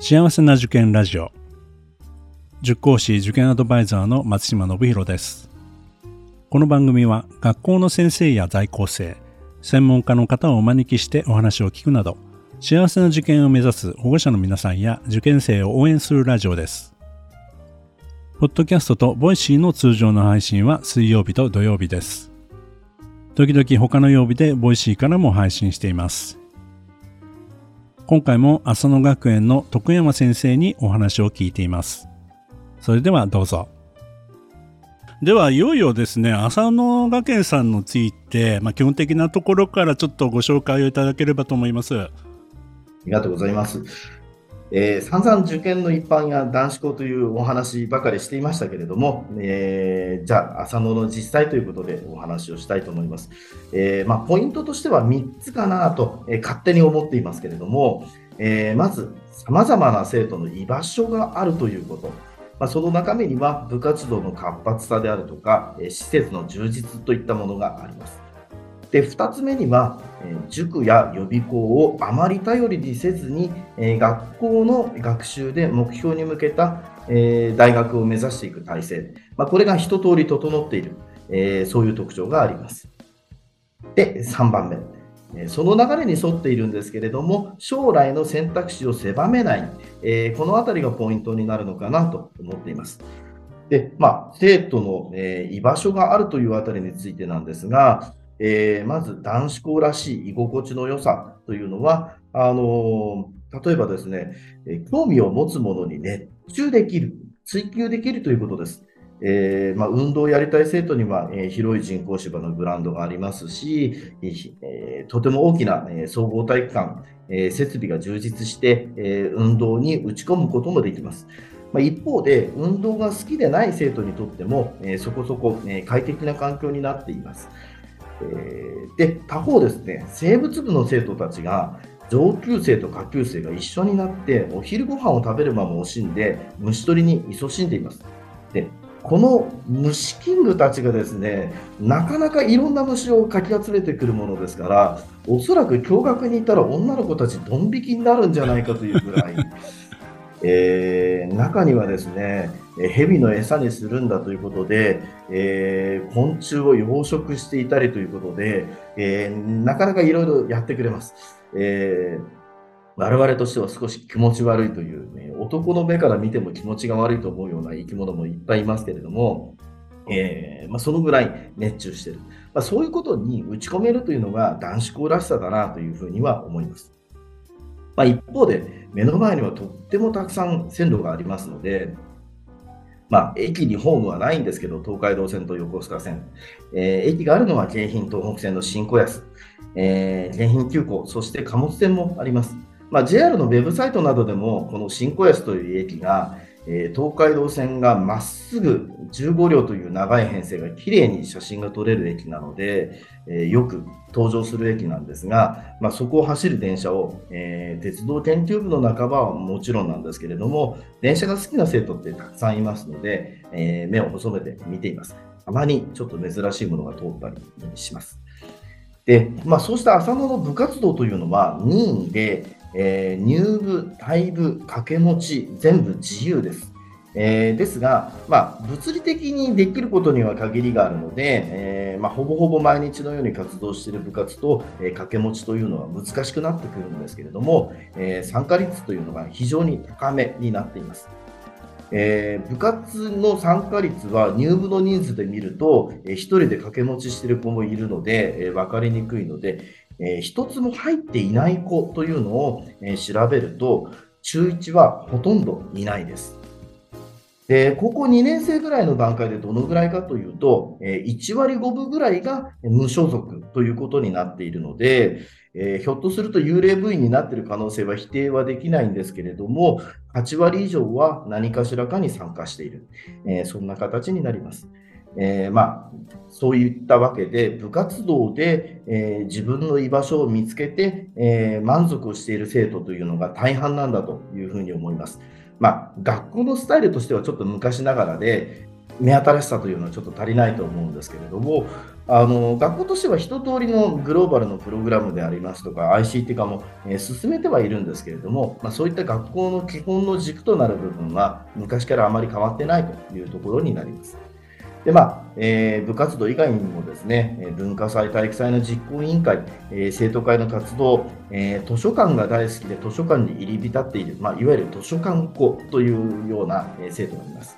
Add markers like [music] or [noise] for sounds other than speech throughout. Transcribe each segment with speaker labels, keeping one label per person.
Speaker 1: 幸せな受験ラジオ。塾講師受験アドバイザーの松島信弘です。この番組は学校の先生や在校生専門家の方をお招きしてお話を聞くなど幸せな受験を目指す保護者の皆さんや受験生を応援するラジオです。ポッドキャストとボイシーの通常の配信は水曜日と土曜日です。時々他の曜日でボイシーからも配信しています。今回も浅野学園の徳山先生にお話を聞いています。それではどうぞ。ではいよいよですね浅野学園さんについて、まあ、基本的なところからちょっとご紹介をいただければと思います。あ
Speaker 2: りがとうございます。えー、散々受験の一般や男子校というお話ばかりしていましたけれども、えー、じゃあ浅野の実際ということでお話をしたいと思います。えー、まあ、ポイントとしては3つかなと、え勝手に思っていますけれども、えまず様々な生徒の居場所があるということ。まあ、その中身には部活動の活発さであるとか、え施設の充実といったものがあります。で2つ目には、塾や予備校をあまり頼りにせずに、学校の学習で目標に向けた、大学を目指していく体制、まあ、これが一通り整っている、そういう特徴があります。で3番目、その流れに沿っているんですけれども、将来の選択肢を狭めない、このあたりがポイントになるのかなと思っています。で、まあ、生徒の、え、居場所があるというあたりについてなんですが、えー、まず男子校らしい居心地の良さというのは、あのー、例えばですね、え興味を持つものに熱中できる、追求できるということです。えーまあ、運動をやりたい生徒には、えー、広い人工芝のグランドがありますし、えー、とても大きな、えー、総合体育館、えー、設備が充実して、えー、運動に打ち込むこともできます。まあ、一方で、運動が好きでない生徒にとっても、えー、そこそこ、えー、快適な環境になっています。えー、で他方ですね生物部の生徒たちが上級生と下級生が一緒になってお昼ご飯を食べる間も惜しんで虫取りに勤しんでいます。でこの虫キングたちがですねなかなかいろんな虫をかき集めてくるものですからおそらく共学にいたら女の子たちドン引きになるんじゃないかというぐらい [laughs] えー、中にはですね、蛇の餌にするんだということで、えー、昆虫を養殖していたりということで、えー、なかなかいろいろやってくれます。え我々としては少し気持ち悪いという、ね、男の目から見ても気持ちが悪いと思うような生き物もいっぱいいますけれども、えー、まあ、そのぐらい熱中してる、まあ、そういうことに打ち込めるというのが男子校らしさだなというふうには思います。まあ、一方で、目の前にはとってもたくさん線路がありますので、まあ、駅にホームはないんですけど、東海道線と横須賀線、えー、駅があるのは京浜東北線の新小安、えー、京浜急行、そして貨物線もあります。まあ、JR のウェブサイトなどでも、この新小安という駅が、えー、東海道線がまっすぐ15両という長い編成がきれいに写真が撮れる駅なので、えー、よく登場する駅なんですが、まあ、そこを走る電車を、えー、鉄道研究部の仲間はもちろんなんですけれども電車が好きな生徒ってたくさんいますので、え目を細めて見ています。たまにちょっと珍しいものが通ったりします。で、まあ、そうした浅野の部活動というのは任意でえー、入部、退部、掛け持ち、全部自由です。えー、ですが、まあ、物理的にできることには限りがあるので、えー、まあ、ほぼほぼ毎日のように活動している部活と、えー、掛け持ちというのは難しくなってくるんですけれども、え参加率というのが非常に高めになっています。え、部活の参加率は入部の人数で見ると、え、1人で掛け持ちしている子もいるので、え、分かりにくいので、えー、一つも入っていない子というのを、え、調べると、中1はほとんどいないです。で、高校2年生ぐらいの段階でどのぐらいかというと、え、1割5分ぐらいが無所属ということになっているので、え、ひょっとすると幽霊部員になっている可能性は否定はできないんですけれども、8割以上は何かしらかに参加している、え、そんな形になります。えー、まあ、そういったわけで部活動で、えー、自分の居場所を見つけて、えー、満足をしている生徒というのが大半なんだというふうに思います。まあ、学校のスタイルとしてはちょっと昔ながらで目新しさというのはちょっと足りないと思うんですけれども、あの学校としては一通りのグローバルのプログラムでありますとか ICT 化も、えー、進めてはいるんですけれども、まあ、そういった学校の基本の軸となる部分は昔からあまり変わってないというところになります。でまあえー、部活動以外にもですね文化祭、体育祭の実行委員会、えー、生徒会の活動、えー、図書館が大好きで図書館に入り浸っている、まあ、いわゆる図書館校というような、え生徒がいます。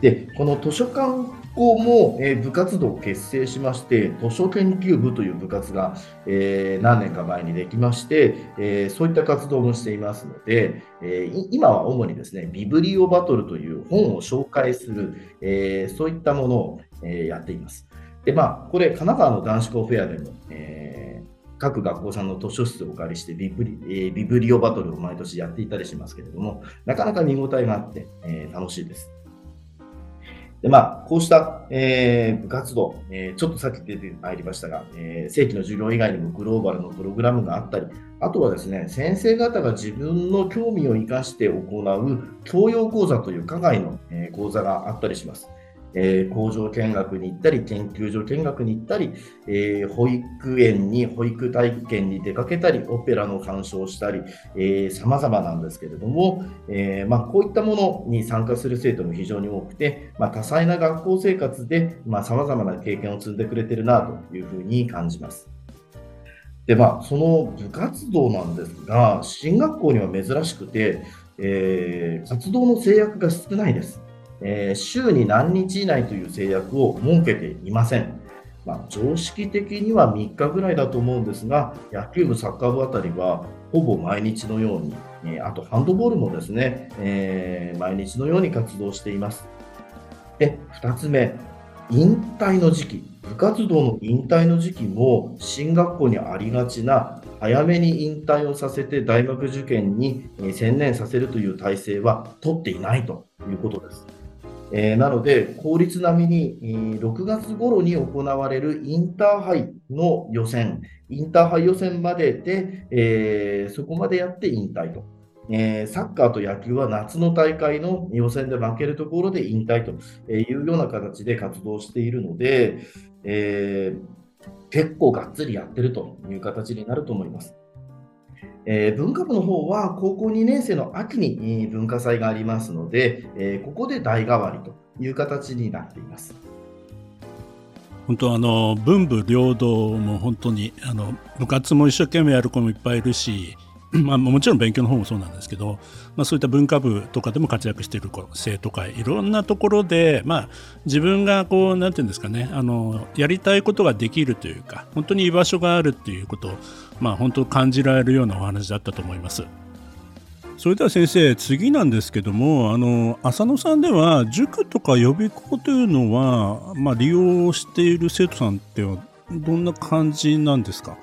Speaker 2: でこの図書館校も、え部活動を結成しまして図書研究部という部活が、え、何年か前にできまして、え、そういった活動もしていますので、え、今は主にですねビブリオバトルという本を紹介する、えそういったものを、えやっています。でまあ、これ神奈川の男子校フェアでも、え各学校さんの図書室をお借りしてビブリ、えー、ビブリオバトルを毎年やっていたりしますけれども、なかなか見応えがあって、えー、楽しいです。でまあ、こうした、えー、部活動、えー、ちょっとさっき出てまいりましたが、えー、正規の授業以外にもグローバルのプログラムがあったり、あとはですね、先生方が自分の興味を生かして行う教養講座という課外の、え講座があったりします。えー、工場見学に行ったり、研究所見学に行ったり、えー、保育園に保育体験に出かけたり、オペラの鑑賞したり、さまざまなんですけれども、えー、まあ、こういったものに参加する生徒も非常に多くて、まあ、多彩な学校生活でさまざ、まな経験を積んでくれてるなというふうに感じます。でまあ、その部活動なんですが、進学校には珍しくて、え、活動の制約が少ないです。えー、週に何日以内という制約を設けていません。まあ、常識的には3日ぐらいだと思うんですが、野球部、サッカー部あたりはほぼ毎日のように、えー、あとハンドボールもですね、えー、毎日のように活動しています。で、2つ目、引退の時期、部活動の引退の時期も進学校にありがちな早めに引退をさせて大学受験に専念させるという体制は取っていないということです。えー、なので、公立並みに、えー、6月頃に行われるインターハイの予選、インターハイ予選までで、えー、そこまでやって引退と。えー、サッカーと野球は夏の大会の予選で負けるところで引退というような形で活動しているので、え、結構がっつりやってるという形になると思います。えー、文化部の方は高校2年生の秋に文化祭がありますので、えー、ここで代替わりという形になっています。
Speaker 1: 本当あの文武両道も本当にあの部活も一生懸命やる子もいっぱいいるし [clears throat] まあ、もちろん勉強の方もそうなんですけど、まあ、そういった文化部とかでも活躍している生徒会いろんなところで、まあ、自分がこうなんていうんですかねあのやりたいことができるというか本当に居場所があるっていうこと、まあ、本当感じられるようなお話だったと思います。それでは先生次なんですけどもあの浅野さんでは塾とか予備校というのは、まあ、利用している生徒さんってはどんな感じなんですか？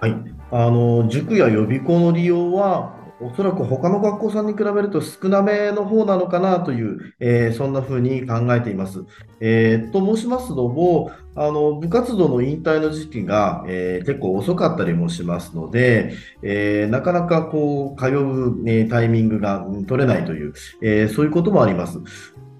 Speaker 2: はい、あの塾や予備校の利用は、おそらく他の学校さんに比べると少なめの方なのかなという、えー、そんな風に考えています。えー、と申しますのも、あの部活動の引退の時期が、えー、結構遅かったりもしますので、えなかなかこう通う、ね、タイミングが取れないという、えそういうこともあります。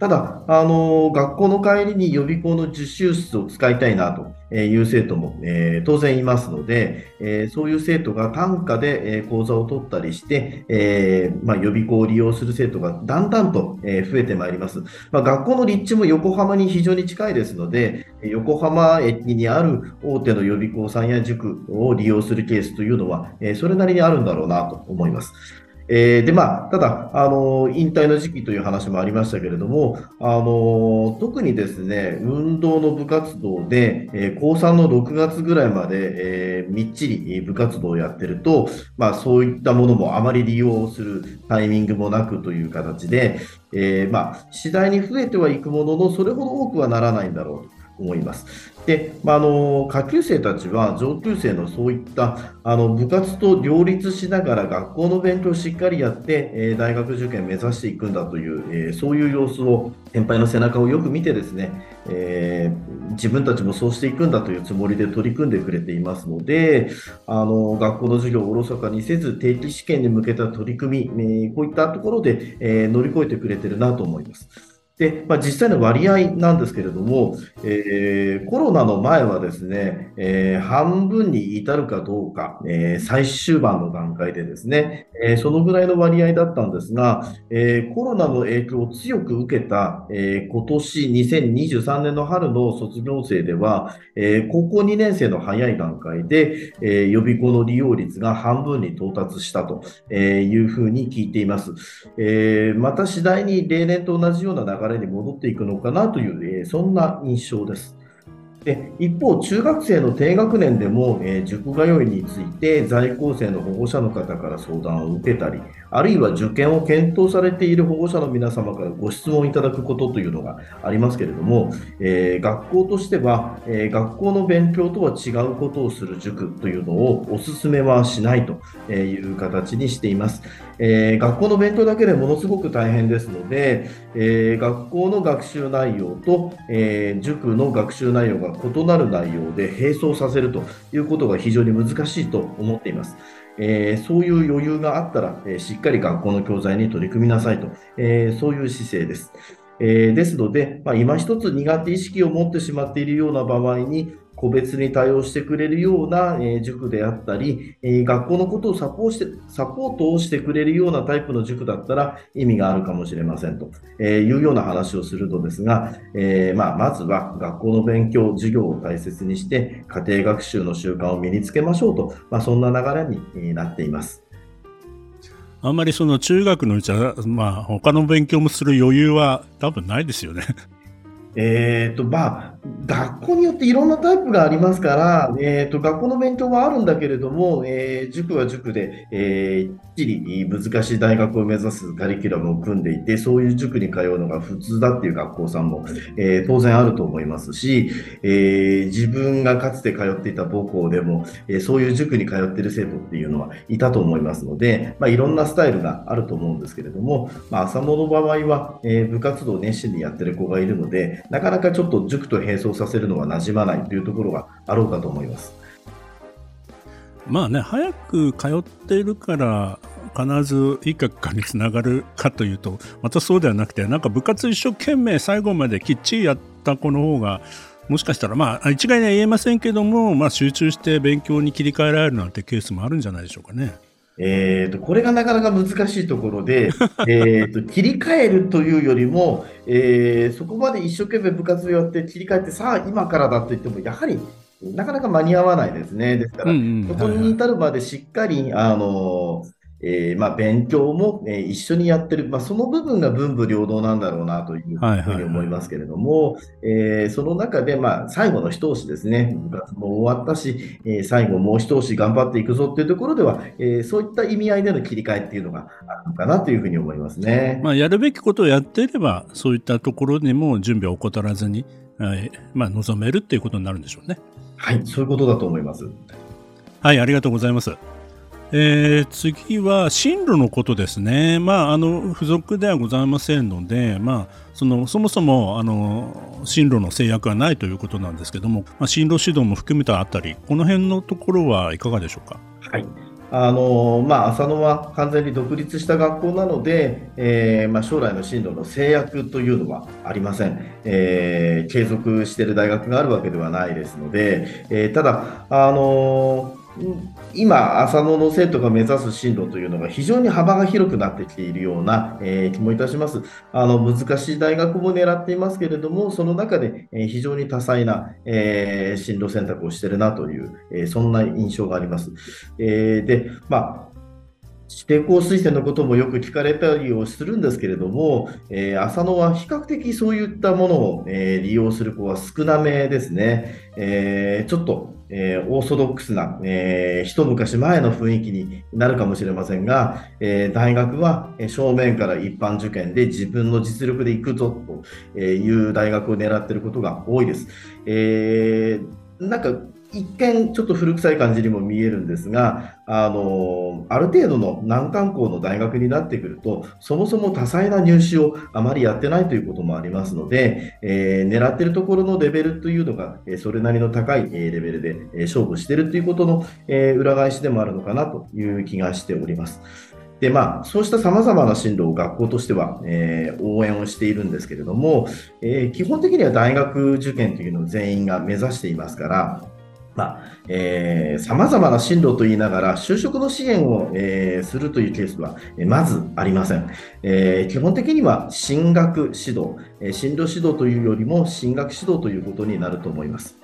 Speaker 2: ただ、あの学校の帰りに予備校の実習室を使いたいなという生徒も、えー、当然いますので、えー、そういう生徒が単価で、え講座を取ったりして、え、まあ、予備校を利用する生徒がだんだんと、え増えてまいります。まあ、学校の立地も横浜に非常に近いですので、横浜駅にある大手の予備校さんや塾を利用するケースというのは、それなりにあるんだろうなと思います。えー、でまあ、ただあの、引退の時期という話もありましたけれども、あの特にですね運動の部活動で、えー、高3の6月ぐらいまで、えー、みっちり部活動をやってると、まあ、そういったものもあまり利用するタイミングもなくという形で、えまあ、次第に増えてはいくものの、それほど多くはならないんだろうと。思います。で、まあ、あの下級生たちは上級生のそういったあの部活と両立しながら学校の勉強をしっかりやって、え、大学受験目指していくんだという、え、そういう様子を先輩の背中をよく見てですね、えー、自分たちもそうしていくんだというつもりで取り組んでくれていますのであの学校の授業をおろそかにせず定期試験に向けた取り組み、えこういったところで、え乗り越えてくれてるなと思います。で、まあ、実際の割合なんですけれども、えー、コロナの前はですね、えー、半分に至るかどうか、えー、最終盤の段階でですね、えそのぐらいの割合だったんですが、えコロナの影響を強く受けた、え今年2023年の春の卒業生では、え高校2年生の早い段階で、え予備校の利用率が半分に到達したというふうに聞いています。えまた次第に例年と同じような流れに戻っていくのかなという、えそんな印象です。で一方、中学生の低学年でも、えー、塾通いについて在校生の保護者の方から相談を受けたり、あるいは受験を検討されている保護者の皆様からご質問いただくことというのがありますけれども、えー、学校としては、えー、学校の勉強とは違うことをする塾というのをお勧めはしないという形にしています。えー、学校の勉強だけでものすごく大変ですので、え学校の学習内容と、え塾の学習内容が異なる内容で並走させるということが非常に難しいと思っています。えー、そういう余裕があったら、えー、しっかり学校の教材に取り組みなさいと、えー、そういう姿勢です。えですので、まあ、今一つ苦手意識を持ってしまっているような場合に、個別に対応してくれるような、え塾であったり、え学校のことをサポしてサポートをしてくれるようなタイプの塾だったら意味があるかもしれませんと、えいうような話をするとですが、えま、まずは学校の勉強、授業を大切にして家庭学習の習慣を身につけましょうと、まあ、そんな流れになっています。
Speaker 1: あんまりその中学のうちは、まあ、他の勉強もする余裕は多分ないですよね。
Speaker 2: えっ、ー、と、まあ、学校によっていろんなタイプがありますから、えーと、学校の勉強はあるんだけれども、えー、塾は塾で、えー、っちり難しい大学を目指すカリキュラムを組んでいて、そういう塾に通うのが普通だっていう学校さんも、えー、当然あると思いますし、えー、自分がかつて通っていた母校でも、えー、そういう塾に通っている生徒っていうのはいたと思いますので、まあ、いろんなスタイルがあると思うんですけれども、まあ、朝のの場合は、え、部活動を熱心にやってる子がいるので、なかなかちょっと塾と並走させるのは馴染まないというところがあろうかと思います。
Speaker 1: まあね、早く通っているから必ずいい結果につながるかというとまたそうではなくてなんか部活一生懸命最後まできっちりやった子の方がもしかしたらまあ一概には言えませんけども、まあ、集中して勉強に切り替えられるなんてケースもあるんじゃないでしょうかね。
Speaker 2: えーと、これがなかなか難しいところで、[laughs] えと切り替えるというよりも、えー、そこまで一生懸命部活をやって切り替えて、さあ、今からだと言っても、やはりなかなか間に合わないですね。ですから、そこに至るまでしっかり、あのえー、まあ、勉強も、えー、一緒にやってる、まあ、その部分が文武両道なんだろうなというふうに思いますけれども、えその中で、まあ、最後の一押しですね、部活も終わったし、えー、最後もう一押し頑張っていくぞっていうところでは、えー、そういった意味合いでの切り替えっていうのがあるのかなというふうに思いますね。
Speaker 1: まあ、やるべきことをやっていれば、そういったところにも準備を怠らずに、えー、まあ、望めるっていうことになるんでしょうね。
Speaker 2: はい、そういうことだと思います。
Speaker 1: はい、ありがとうございます。えー、次は進路のことですね、まあ、あの付属ではございませんので、まあ、そのそもそもあの進路の制約はないということなんですけども、まあ、進路指導も含めたあたり、この辺のところはいかがでしょうか？
Speaker 2: はいあのまあ、浅野は完全に独立した学校なので、えー、まあ、将来の進路の制約というのはありません、えー、継続している大学があるわけではないですので、えー、ただ、あの今、浅野の生徒が目指す進路というのが非常に幅が広くなってきているような、えー、気もいたします。あの難しい大学も狙っていますけれども、その中で、え、非常に多彩な、えー、進路選択をしているなという、えそんな印象があります。えで、まあ指定校推薦のこともよく聞かれたりをするんですけれども、えー、浅野は比較的そういったものを、えー、利用する子は少なめですね。えー、ちょっと、えー、オーソドックスな、えー、一昔前の雰囲気になるかもしれませんが、えー、大学は正面から一般受験で自分の実力で行くぞという大学を狙っていることが多いです。えー、なんか一見ちょっと古臭い感じにも見えるんですが、あのある程度の難関校の大学になってくると、そもそも多彩な入試をあまりやってないということもありますので、えー、狙ってるところのレベルというのが、えそれなりの高いレベルで、え勝負しているということの、え裏返しでもあるのかなという気がしております。で、まあ、そうしたさまざまな進路を学校としては、えー、応援をしているんですけれども、えー、基本的には大学受験というのを全員が目指していますから、まあえー、様々な進路と言いながら、就職の支援を、えー、するというケースは、えー、まずありません。えー、基本的には進学指導、えー、進路指導というよりも進学指導ということになると思います。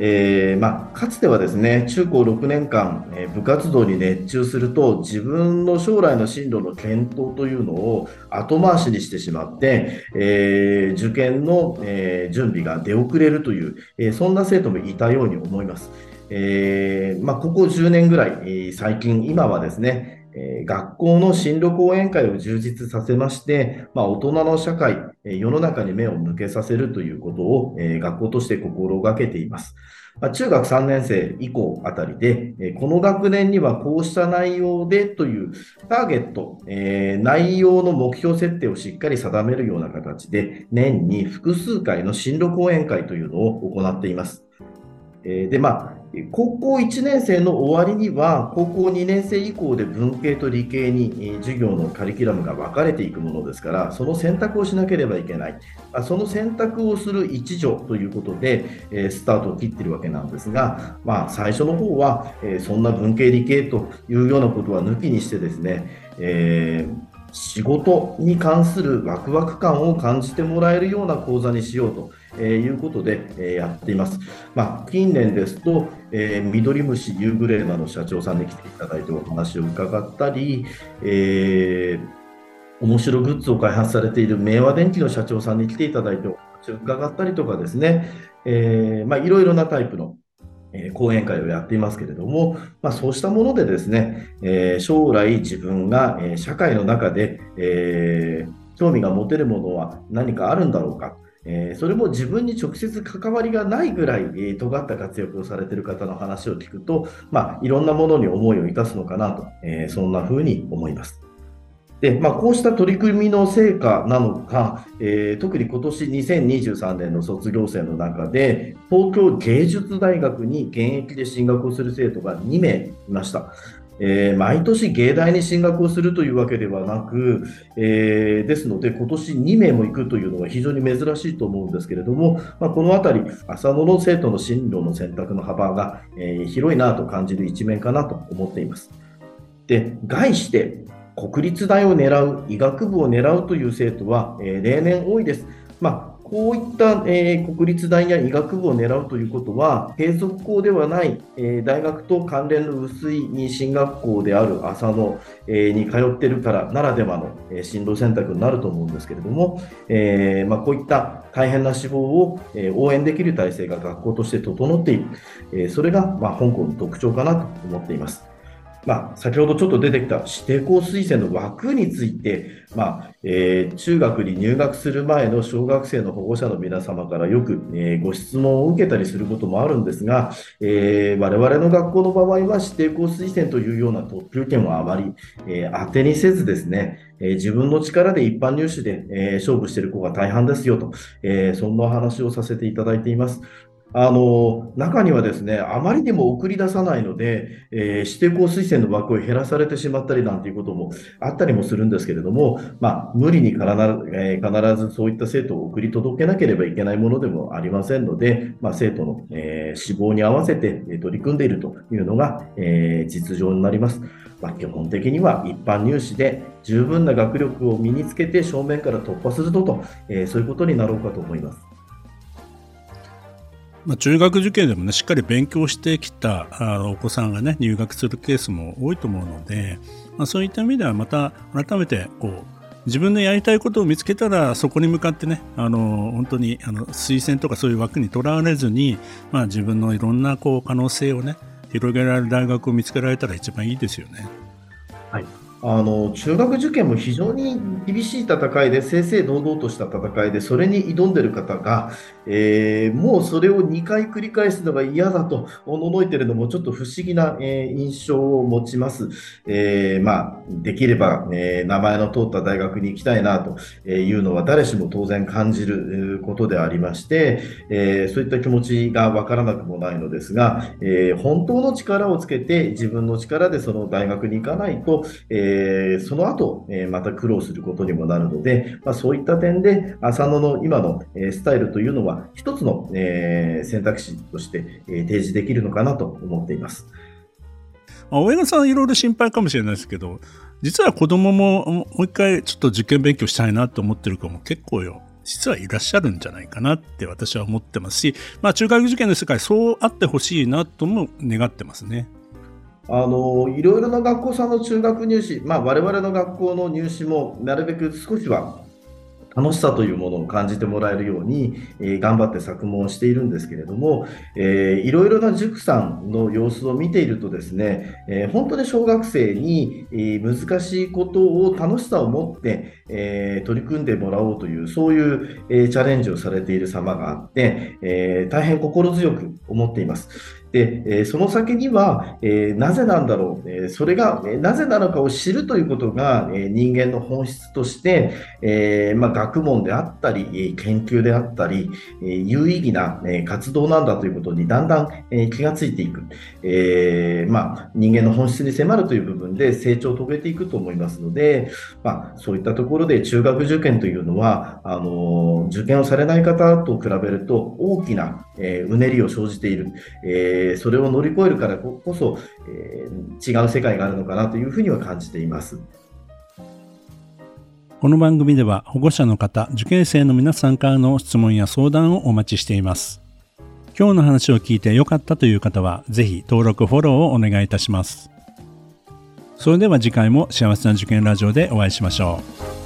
Speaker 2: えーまあ、かつてはですね中高6年間、えー、部活動に熱中すると自分の将来の進路の検討というのを後回しにしてしまって、えー、受験の、えー、準備が出遅れるという、えー、そんな生徒もいたように思います。えーまあ、ここ10年ぐらい、最近、今はですね、え、学校の進路講演会を充実させまして、まあ、大人の社会、世の中に目を向けさせるということを、え、学校として心がけています。まあ、中学3年生以降あたりで、え、この学年にはこうした内容でというターゲット、え、内容の目標設定をしっかり定めるような形で、年に複数回の進路講演会というのを行っています。え、で、まあ、高校1年生の終わりには、高校2年生以降で文系と理系に授業のカリキュラムが分かれていくものですから、その選択をしなければいけない。その選択をする一助ということで、スタートを切っているわけなんですが、まあ、最初の方は、そんな文系理系というようなことは抜きにしてですね、えー仕事に関するワクワク感を感じてもらえるような講座にしようとえー、いうことで、えー、やっています。まあ、近年ですと、えー、緑虫ユーグレーマの社長さんに来ていただいてお話を伺ったり、えー、面白グッズを開発されている明和電機の社長さんに来ていただいてお話を伺ったりとかですね、えーまあ、いろいろなタイプのえ講演会をやっていますけれども、まあ、そうしたものでですね、えー、将来自分が、え社会の中で、えー、興味が持てるものは何かあるんだろうか、えー、それも自分に直接関わりがないぐらい、えー、尖った活躍をされている方の話を聞くと、まあ、いろんなものに思いを生かすのかなと、えー、そんな風に思います。で、まあ、こうした取り組みの成果なのか、えー、特に今年2023年の卒業生の中で、東京芸術大学に現役で進学をする生徒が2名いました。えー、毎年芸大に進学をするというわけではなく、えー、ですので、今年2名も行くというのは非常に珍しいと思うんですけれども、まあ、このあたり、浅野の生徒の進路の選択の幅が、えー、広いなと感じる一面かなと思っています。で、概して、国立大を狙う、医学部を狙うという生徒は、え例年多いです。まあこういった、えー、国立大や医学部を狙うということは、継続校ではない、えー、大学と関連の薄い進学校である浅野、えー、に通ってるからならではの、え進路選択になると思うんですけれども、えまあ、こういった大変な志望を、え応援できる体制が学校として整っている、えそれが、まあ、香港の特徴かなと思っています。まあ、先ほどちょっと出てきた指定校推薦の枠について、まあえー、中学に入学する前の小学生の保護者の皆様からよく、えー、ご質問を受けたりすることもあるんですが、えー、我々の学校の場合は指定校推薦というような特急権はあまり、えー、当てにせずですね、えー、自分の力で一般入試で、えー、勝負している子が大半ですよと、えー、そんな話をさせていただいています。あの中にはですね、あまりにも送り出さないので、えー、指定校推薦の枠を減らされてしまったりなんていうこともあったりもするんですけれども、まあ、無理に必ず,、えー、必ずそういった生徒を送り届けなければいけないものでもありませんので、まあ、生徒の、えー、志望に合わせて取り組んでいるというのが、えー、実情になります。まあ、基本的には一般入試で十分な学力を身につけて正面から突破するとと、えー、そういうことになろうかと思います。
Speaker 1: まあ、中学受験でもねしっかり勉強してきたあお子さんがね入学するケースも多いと思うので、まあ、そういった意味ではまた改めてこう自分のやりたいことを見つけたらそこに向かってねあの本当にあの推薦とかそういう枠にとらわれずに、まあ、自分のいろんなこう可能性をね広げられる大学を見つけられたら一番いいですよね。
Speaker 2: はいあの中学受験も非常に厳しい戦いで、正々堂々とした戦いで、それに挑んでる方が、えー、もうそれを2回繰り返すのが嫌だとおののいてるのもちょっと不思議な、えー、印象を持ちます。えー、まあ、できれば、え名前の通った大学に行きたいなというのは誰しも当然感じることでありまして、えそういった気持ちがわからなくもないのですが、え本当の力をつけて自分の力でその大学に行かないと、ええー、その後、えー、また苦労することにもなるので、まあ、そういった点で浅野の今の、えスタイルというのは一つの、え選択肢として、え提示できるのかなと思っています。
Speaker 1: 大山さんいろいろ心配かもしれないですけど、実は子供ももう一回ちょっと受験勉強したいなと思ってる子も結構よ、実はいらっしゃるんじゃないかなって私は思ってますし、まあ中学受験の世界そうあってほしいなとも願ってますね。
Speaker 2: あのいろいろな学校さんの中学入試、まあ、我々の学校の入試もなるべく少しは楽しさというものを感じてもらえるように、えー、頑張って作問しているんですけれども、えー、いろいろな塾さんの様子を見ているとですね、えー、本当に小学生に、えー、難しいことを楽しさを持って、えー、取り組んでもらおうという、そういう、えー、チャレンジをされている様があって、えー、大変心強く思っています。で、えその先には、えなぜなんだろう、えそれが、えなぜなのかを知るということが、え人間の本質として、えまあ、学問であったり、研究であったり、え有意義な、え活動なんだということにだんだん、え気がついていく、えまあ、人間の本質に迫るという部分で成長を遂げていくと思いますので、まあ、そういったところで中学受験というのは、あの受験をされない方と比べると大きな、えうねりを生じている。ええー、それを乗り越えるからこそ、えー、違う世界があるのかなというふうには感じています。
Speaker 1: この番組では保護者の方、受験生の皆さんからの質問や相談をお待ちしています。今日の話を聞いて良かったという方は、ぜひ登録、フォローをお願いいたします。それでは次回も幸せな受験ラジオでお会いしましょう。